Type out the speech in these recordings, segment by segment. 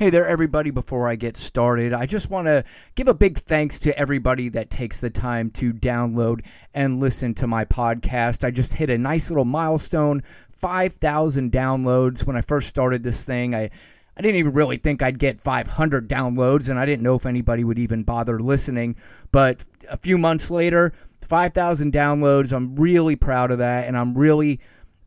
Hey there, everybody. Before I get started, I just want to give a big thanks to everybody that takes the time to download and listen to my podcast. I just hit a nice little milestone 5,000 downloads. When I first started this thing, I, I didn't even really think I'd get 500 downloads, and I didn't know if anybody would even bother listening. But a few months later, 5,000 downloads. I'm really proud of that, and I'm really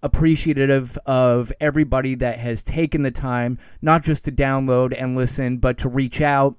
appreciative of everybody that has taken the time not just to download and listen, but to reach out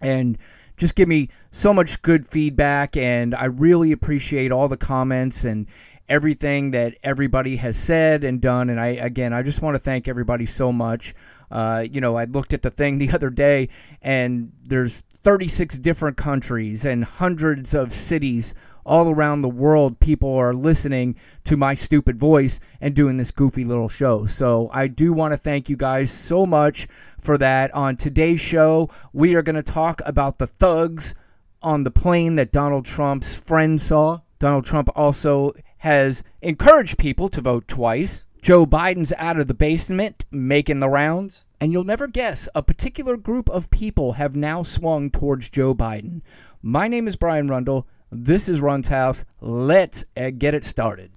and just give me so much good feedback. And I really appreciate all the comments and everything that everybody has said and done. And I, again, I just want to thank everybody so much. Uh, you know, I looked at the thing the other day, and there's 36 different countries and hundreds of cities all around the world people are listening to my stupid voice and doing this goofy little show. So I do want to thank you guys so much for that. On today's show, we are going to talk about the thugs on the plane that Donald Trump's friend saw. Donald Trump also has encouraged people to vote twice. Joe Biden's out of the basement making the rounds. And you'll never guess, a particular group of people have now swung towards Joe Biden. My name is Brian Rundle. This is Run's House. Let's uh, get it started.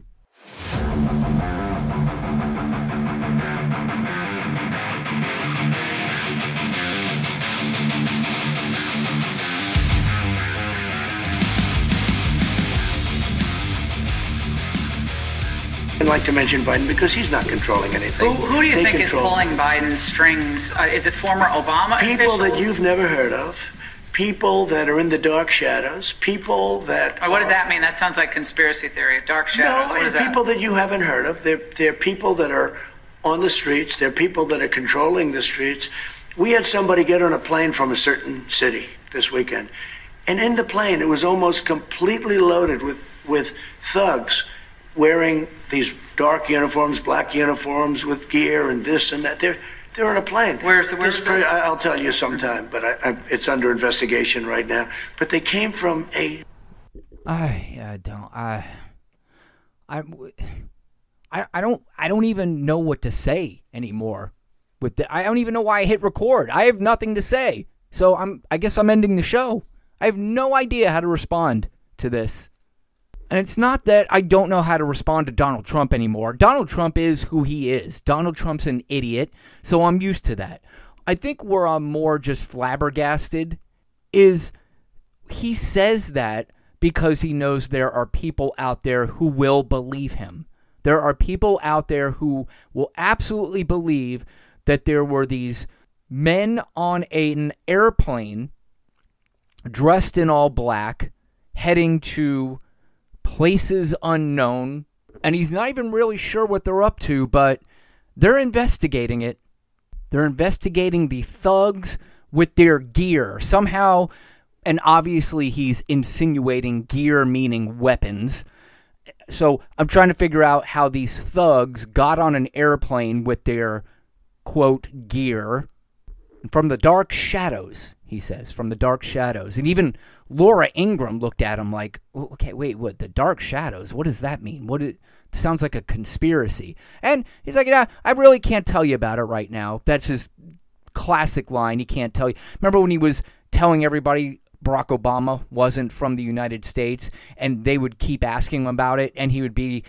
I'd like to mention Biden because he's not controlling anything. Who, who do you They think is pulling Biden's strings? Uh, is it former Obama People officials? that you've never heard of, people that are in the dark shadows, people that. What does are- that mean? That sounds like conspiracy theory. Dark shadows. No, what is and that? people that you haven't heard of. They're, they're people that are on the streets. They're people that are controlling the streets. We had somebody get on a plane from a certain city this weekend. And in the plane, it was almost completely loaded with, with thugs wearing these dark uniforms, black uniforms with gear and this and that. They're, they're on a plane. Where's- where's This very- this? I- I'll tell you sometime, but I, I, it's under investigation right now. But they came from a I, I don't. I, I, I, I don't. I don't even know what to say anymore. With the, I don't even know why I hit record. I have nothing to say. So I'm. I guess I'm ending the show. I have no idea how to respond to this. And it's not that I don't know how to respond to Donald Trump anymore. Donald Trump is who he is. Donald Trump's an idiot, so I'm used to that. I think where I'm more just flabbergasted is he says that because he knows there are people out there who will believe him. There are people out there who will absolutely believe that there were these men on an airplane dressed in all black heading to places unknown and he's not even really sure what they're up to but they're investigating it they're investigating the thugs with their gear. Somehow, and obviously, he's insinuating gear meaning weapons. So I'm trying to figure out how these thugs got on an airplane with their quote gear from the dark shadows, he says, from the dark shadows. And even Laura Ingraham looked at him like, okay, wait, what? The dark shadows? What does that mean? What it sounds like a conspiracy. And he's like, yeah, I really can't tell you about it right now. That's his classic line. He can't tell you. Remember when he was telling everybody Barack Obama wasn't from the United States and they would keep asking him about it and he would be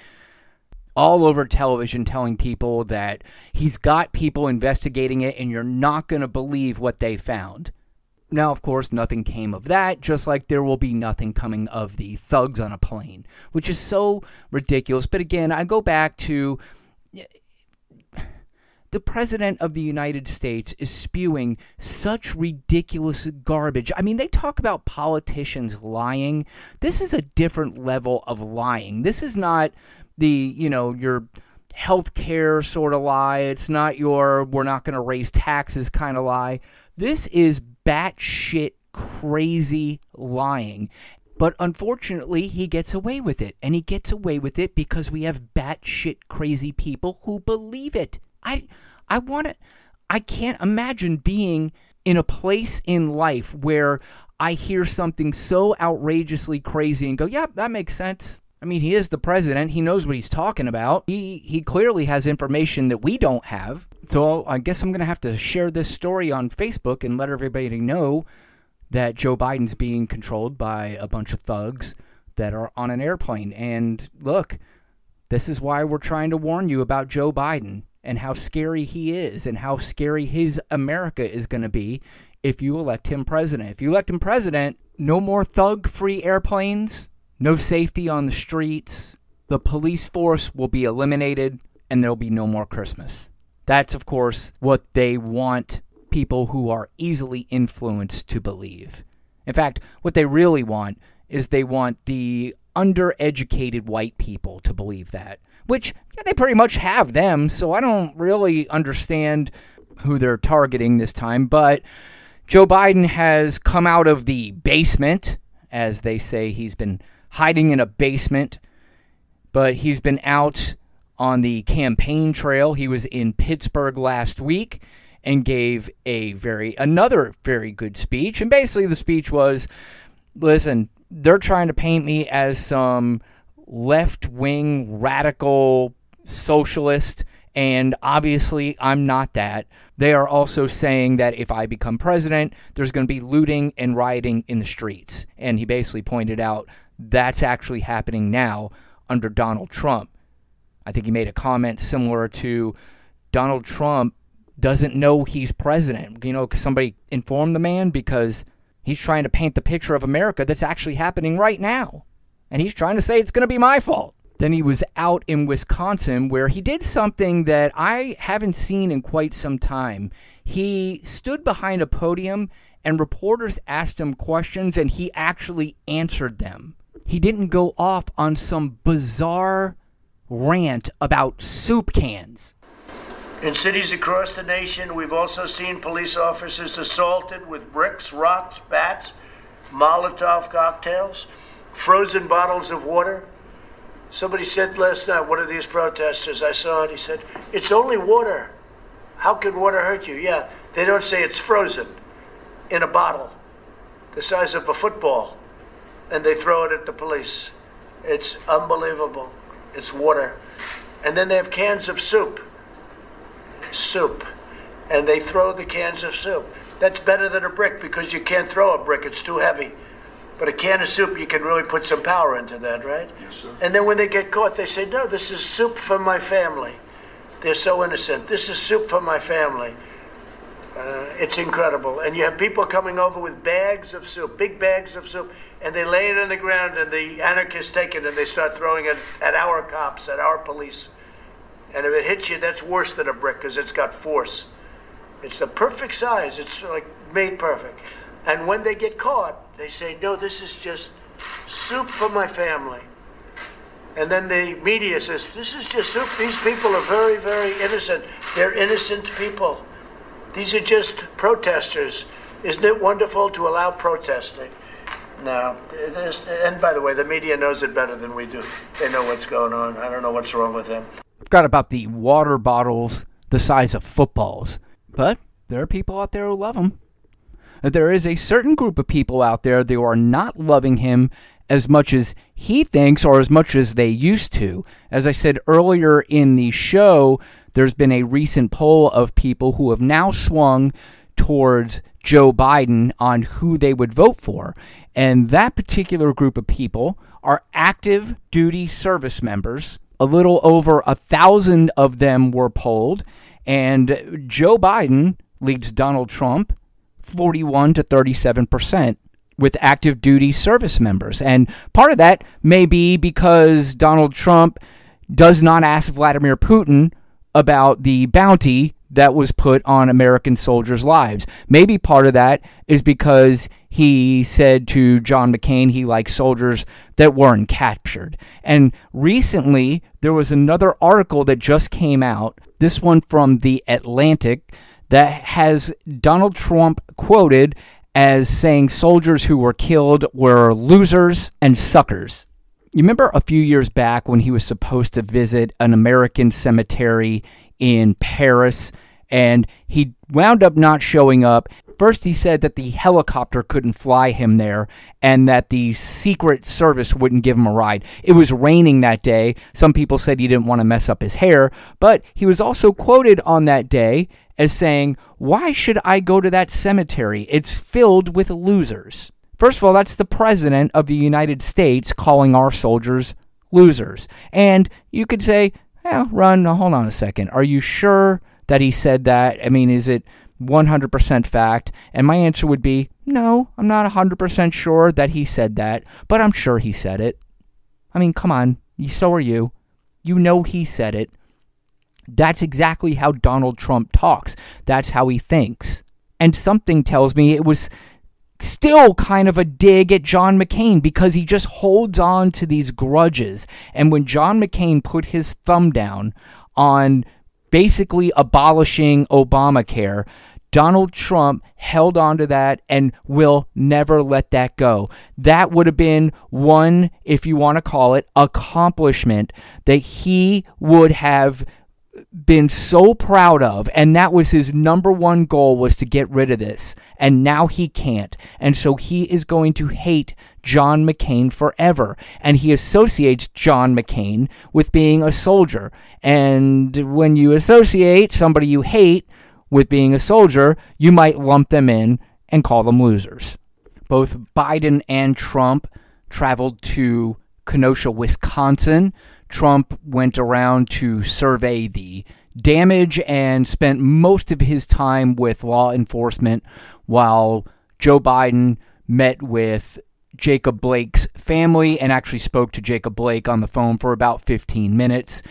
all over television telling people that he's got people investigating it and you're not going to believe what they found. Now, of course, nothing came of that, just like there will be nothing coming of the thugs on a plane, which is so ridiculous. But again, I go back to the President of the United States is spewing such ridiculous garbage. I mean, they talk about politicians lying. This is a different level of lying. This is not the, you know, your healthcare sort of lie. It's not your we're not going to raise taxes kind of lie. This is batshit crazy lying. But unfortunately, he gets away with it. And he gets away with it because we have batshit crazy people who believe it. I I want to I can't imagine being in a place in life where I hear something so outrageously crazy and go, "Yeah, that makes sense." I mean, he is the president. He knows what he's talking about. He he clearly has information that we don't have. So I guess I'm going to have to share this story on Facebook and let everybody know that Joe Biden's being controlled by a bunch of thugs that are on an airplane. And look, this is why we're trying to warn you about Joe Biden and how scary he is and how scary his America is going to be if you elect him president. If you elect him president, no more thug free airplanes, no safety on the streets, the police force will be eliminated, and there'll be no more Christmas. That's, of course, what they want people who are easily influenced to believe. In fact, what they really want is they want the undereducated white people to believe that, which yeah, they pretty much have them, so I don't really understand who they're targeting this time. But Joe Biden has come out of the basement, as they say he's been hiding in a basement, but he's been out on the campaign trail. He was in Pittsburgh last week and gave a very another very good speech. And basically the speech was listen, they're trying to paint me as some left wing radical socialist, and obviously I'm not that. They are also saying that if I become president, there's going to be looting and rioting in the streets. And he basically pointed out that's actually happening now under Donald Trump. I think he made a comment similar to Donald Trump doesn't know he's president. You know, somebody informed the man because He's trying to paint the picture of America that's actually happening right now. And he's trying to say it's going to be my fault. Then he was out in Wisconsin where he did something that I haven't seen in quite some time. He stood behind a podium and reporters asked him questions and he actually answered them. He didn't go off on some bizarre rant about soup cans. In cities across the nation, we've also seen police officers assaulted with bricks, rocks, bats, Molotov cocktails, frozen bottles of water. Somebody said last night, one of these protesters, I saw it, he said, It's only water. How can water hurt you? Yeah, they don't say it's frozen in a bottle the size of a football, and they throw it at the police. It's unbelievable. It's water. And then they have cans of soup soup, and they throw the cans of soup. That's better than a brick because you can't throw a brick, it's too heavy. But a can of soup, you can really put some power into that, right? Yes, sir. And then when they get caught, they say, No, this is soup for my family. They're so innocent. This is soup for my family. Uh, it's incredible. And you have people coming over with bags of soup, big bags of soup, and they lay it on the ground, and the anarchists take it and they start throwing it at our cops, at our police. And if it hits you, that's worse than a brick because it's got force. It's the perfect size. It's like made perfect. And when they get caught, they say, no, this is just soup for my family. And then the media says, this is just soup. These people are very, very innocent. They're innocent people. These are just protesters. Isn't it wonderful to allow protesting? No. And by the way, the media knows it better than we do. They know what's going on. I don't know what's wrong with them I've got about the water bottles the size of footballs. But there are people out there who love him. There is a certain group of people out there who are not loving him as much as he thinks or as much as they used to. As I said earlier in the show, there's been a recent poll of people who have now swung towards Joe Biden on who they would vote for. And that particular group of people are active duty service members a little over a thousand of them were polled, and Joe Biden leads Donald Trump 41 to 37 percent with active duty service members. And part of that may be because Donald Trump does not ask Vladimir Putin about the bounty that was put on American soldiers' lives. Maybe part of that is because he said to John McCain he likes soldiers that weren't captured. And recently, there was another article that just came out, this one from The Atlantic, that has Donald Trump quoted as saying soldiers who were killed were losers and suckers. You remember a few years back when he was supposed to visit an American cemetery in Paris, and he wound up not showing up. First, he said that the helicopter couldn't fly him there and that the Secret Service wouldn't give him a ride. It was raining that day. Some people said he didn't want to mess up his hair, but he was also quoted on that day as saying, Why should I go to that cemetery? It's filled with losers. First of all, that's the President of the United States calling our soldiers losers. And you could say, "Yeah, run, uh, hold on a second. Are you sure that he said that? I mean, is it 100% fact? And my answer would be no, I'm not 100% sure that he said that, but I'm sure he said it. I mean, come on, so are you. You know he said it. That's exactly how Donald Trump talks. That's how he thinks. And something tells me it was still kind of a dig at John McCain because he just holds on to these grudges. And when John McCain put his thumb down on basically abolishing Obamacare, Donald Trump held on to that and will never let that go. That would have been one, if you want to call it, accomplishment that he would have been so proud of and that was his number one goal was to get rid of this and now he can't and so he is going to hate John McCain forever and he associates John McCain with being a soldier and when you associate somebody you hate with being a soldier, you might lump them in and call them losers. Both Biden and Trump traveled to Kenosha, Wisconsin. Trump went around to survey the damage and spent most of his time with law enforcement while Joe Biden met with Jacob Blake's family and actually spoke to Jacob Blake on the phone for about 15 minutes.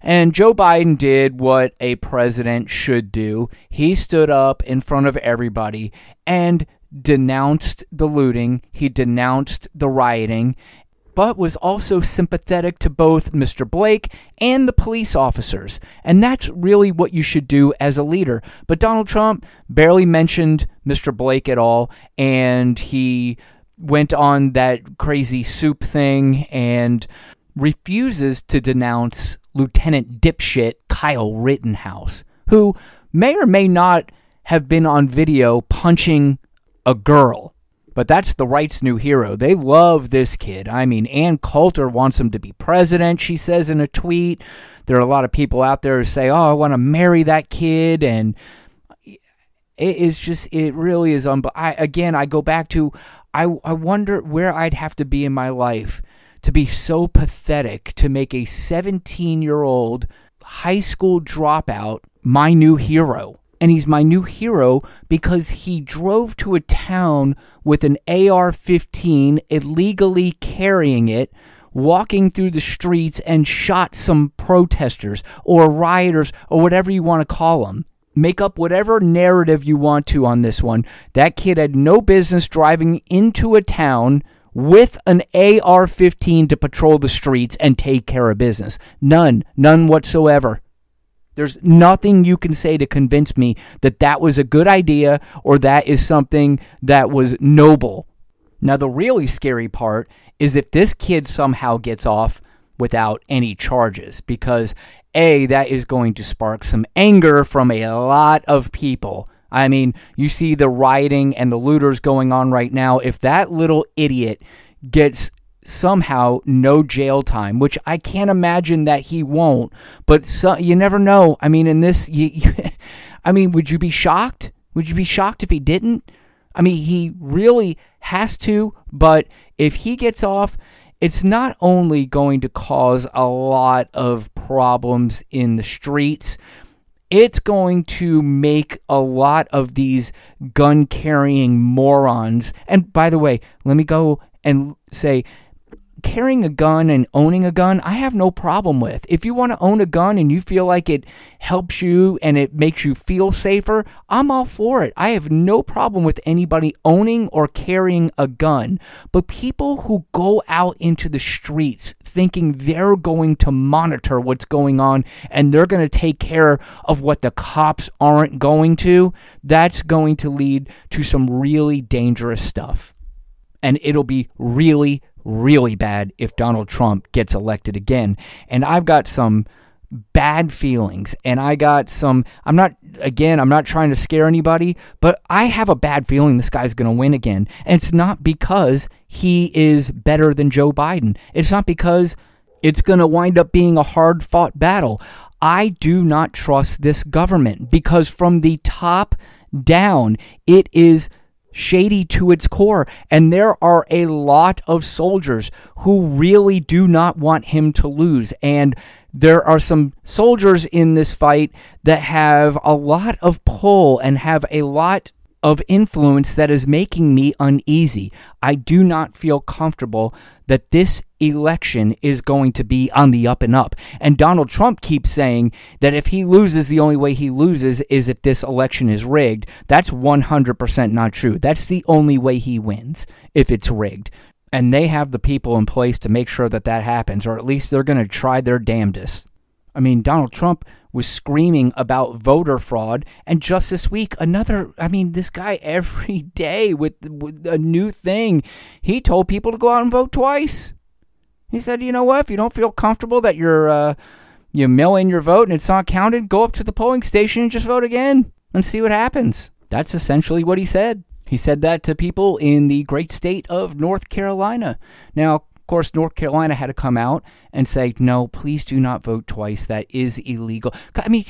And Joe Biden did what a president should do. He stood up in front of everybody and denounced the looting, he denounced the rioting, but was also sympathetic to both Mr. Blake and the police officers. And that's really what you should do as a leader. But Donald Trump barely mentioned Mr. Blake at all, and he went on that crazy soup thing and refuses to denounce Lieutenant Dipshit Kyle Rittenhouse, who may or may not have been on video punching a girl. But that's the right's new hero. They love this kid. I mean, Ann Coulter wants him to be president, she says in a tweet. There are a lot of people out there who say, oh, I want to marry that kid. And it is just, it really is. Un- I, again, I go back to, I, I wonder where I'd have to be in my life to be so pathetic to make a 17 year old high school dropout my new hero. And he's my new hero because he drove to a town with an AR 15, illegally carrying it, walking through the streets, and shot some protesters or rioters or whatever you want to call them. Make up whatever narrative you want to on this one. That kid had no business driving into a town with an AR 15 to patrol the streets and take care of business. None, none whatsoever. There's nothing you can say to convince me that that was a good idea or that is something that was noble. Now, the really scary part is if this kid somehow gets off without any charges, because A, that is going to spark some anger from a lot of people. I mean, you see the rioting and the looters going on right now. If that little idiot gets somehow no jail time, which I can't imagine that he won't, but so, you never know. I mean, in this, you, you, I mean, would you be shocked? Would you be shocked if he didn't? I mean, he really has to, but if he gets off, it's not only going to cause a lot of problems in the streets, it's going to make a lot of these gun carrying morons. And by the way, let me go and say carrying a gun and owning a gun, I have no problem with. If you want to own a gun and you feel like it helps you and it makes you feel safer, I'm all for it. I have no problem with anybody owning or carrying a gun. But people who go out into the streets thinking they're going to monitor what's going on and they're going to take care of what the cops aren't going to, that's going to lead to some really dangerous stuff. And it'll be really, really bad if Donald Trump gets elected again. And I've got some bad feelings. And I got some, I'm not, again, I'm not trying to scare anybody, but I have a bad feeling this guy's going to win again. And it's not because he is better than Joe Biden. It's not because it's going to wind up being a hard fought battle. I do not trust this government because from the top down, it is shady to its core. And there are a lot of soldiers who really do not want him to lose. And there are some soldiers in this fight that have a lot of pull and have a lot of influence that is making me uneasy. I do not feel comfortable that this election is going to be on the up and up. And Donald Trump keeps saying that if he loses, the only way he loses is if this election is rigged. That's 100% not true. That's the only way he wins if it's rigged. And they have the people in place to make sure that that happens, or at least they're going to try their damnedest. I mean, Donald Trump was screaming about voter fraud, and just this week, another. I mean, this guy every day with, with a new thing. He told people to go out and vote twice. He said, you know what? If you don't feel comfortable that you're uh, you mail in your vote and it's not counted, go up to the polling station and just vote again and see what happens. That's essentially what he said. He said that to people in the great state of North Carolina. Now, course, North Carolina had to come out and say, no, please do not vote twice. That is illegal. I mean,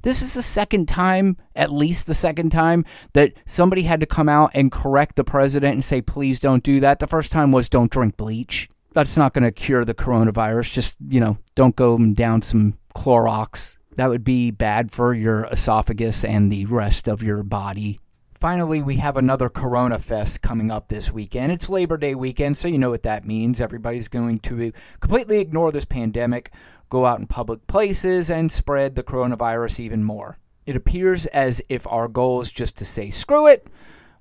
this is the second time, at least the second time, that somebody had to come out and correct the president and say, please don't do that. The first time was don't drink bleach. That's not going to cure the coronavirus. Just, you know, don't go down some Clorox. That would be bad for your esophagus and the rest of your body Finally, we have another Corona Fest coming up this weekend. It's Labor Day weekend, so you know what that means. Everybody's going to completely ignore this pandemic, go out in public places, and spread the coronavirus even more. It appears as if our goal is just to say, screw it,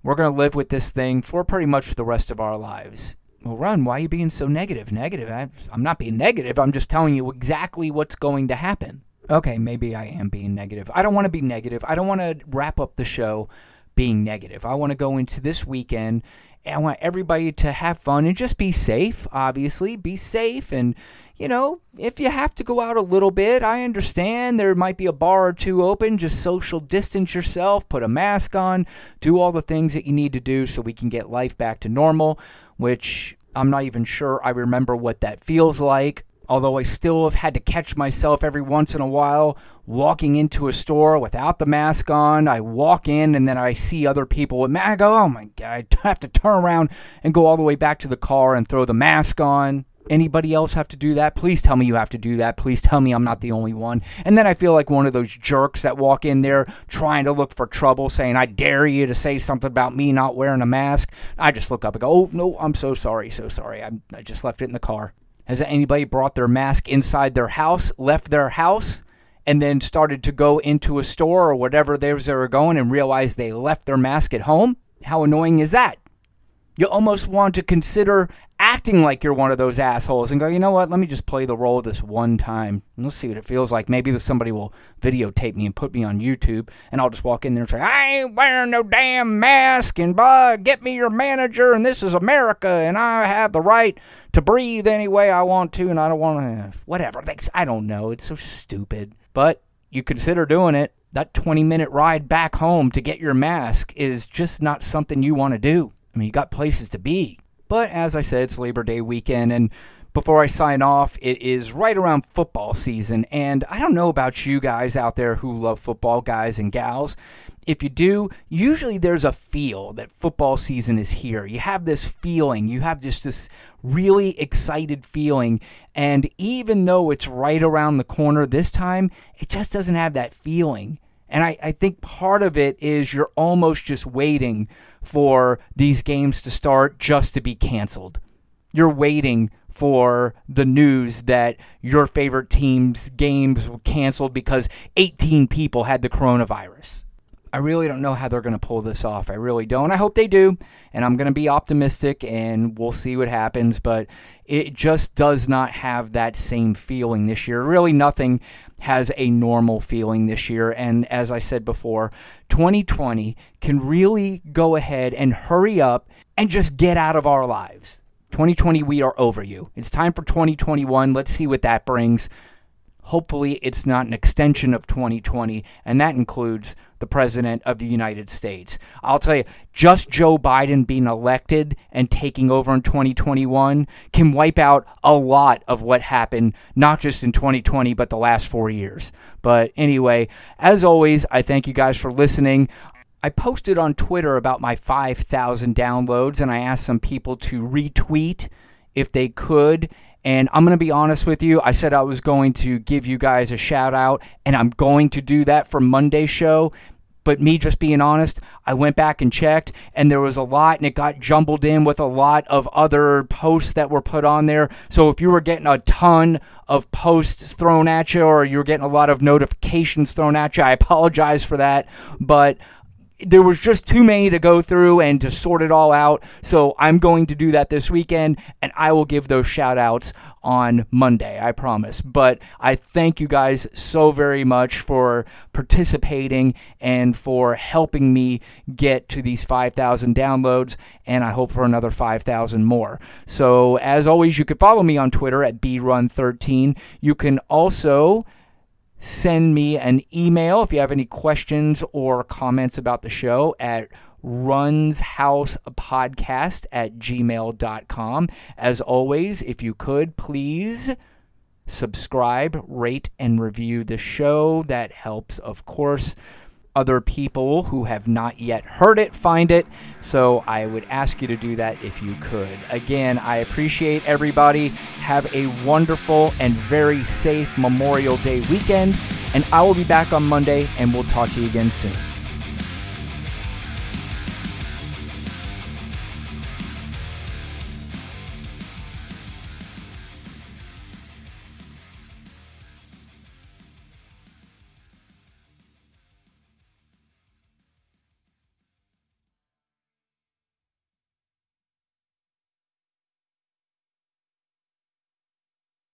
we're going to live with this thing for pretty much the rest of our lives. Well, Run, why are you being so negative? Negative? I, I'm not being negative. I'm just telling you exactly what's going to happen. Okay, maybe I am being negative. I don't want to be negative. I don't want to wrap up the show being negative. I want to go into this weekend I want everybody to have fun and just be safe, obviously. Be safe. And, you know, if you have to go out a little bit, I understand there might be a bar or two open. Just social distance yourself, put a mask on, do all the things that you need to do so we can get life back to normal, which I'm not even sure I remember what that feels like although I still have had to catch myself every once in a while walking into a store without the mask on. I walk in and then I see other people with mask. I go, oh my God, I have to turn around and go all the way back to the car and throw the mask on. Anybody else have to do that? Please tell me you have to do that. Please tell me I'm not the only one. And then I feel like one of those jerks that walk in there trying to look for trouble, saying, I dare you to say something about me not wearing a mask. I just look up and go, Oh, no, I'm so sorry, so sorry. I, I just left it in the car. Has anybody brought their mask inside their house, left their house, and then started to go into a store or whatever they were going and realized they left their mask at home? How annoying is that? You almost want to consider acting like you're one of those assholes and go, you know what, let me just play the role this one time. And let's see what it feels like. Maybe somebody will videotape me and put me on YouTube, and I'll just walk in there and say, I ain't wearing no damn mask, and blah, get me your manager, and this is America, and I have the right to breathe any way I want to, and I don't want to, whatever. Thanks. I don't know. It's so stupid. But you consider doing it. That 20 minute ride back home to get your mask is just not something you want to do. I mean, you got places to be. But as I said, it's Labor Day weekend, and before I sign off, it is right around football season. And I don't know about you guys out there who love football, guys and gals. If you do, usually there's a feel that football season is here. You have this feeling, you have just this really excited feeling. And even though it's right around the corner this time, it just doesn't have that feeling. And I, I think part of it is you're almost just waiting for these games to start just to be canceled. You're waiting for the news that your favorite team's games were canceled because 18 people had the coronavirus. I really don't know how they're going to pull this off. I really don't. I hope they do. And I'm going to be optimistic and we'll see what happens. But it just does not have that same feeling this year. Really, nothing has a normal feeling this year. And as I said before, 2020 can really go ahead and hurry up and just get out of our lives. 2020, we are over you. It's time for 2021. Let's see what that brings. Hopefully, it's not an extension of 2020, and that includes the President of the United States. I'll tell you, just Joe Biden being elected and taking over in 2021 can wipe out a lot of what happened, not just in 2020, but the last four years. But anyway, as always, I thank you guys for listening. I posted on Twitter about my 5,000 downloads, and I asked some people to retweet if they could. And I'm going to be honest with you. I said I was going to give you guys a shout out, and I'm going to do that for Monday's show. But me just being honest, I went back and checked, and there was a lot, and it got jumbled in with a lot of other posts that were put on there. So if you were getting a ton of posts thrown at you, or you were getting a lot of notifications thrown at you, I apologize for that. But there was just too many to go through and to sort it all out. So I'm going to do that this weekend and I will give those shout outs on Monday, I promise. But I thank you guys so very much for participating and for helping me get to these 5,000 downloads. And I hope for another 5,000 more. So as always, you can follow me on Twitter at brun13. You can also send me an email if you have any questions or comments about the show at runshousepodcast at gmail.com. As always, if you could, please subscribe, rate, and review the show. That helps, of course other people who have not yet heard it find it. So I would ask you to do that if you could. Again, I appreciate everybody. Have a wonderful and very safe Memorial Day weekend. And I will be back on Monday and we'll talk to you again soon.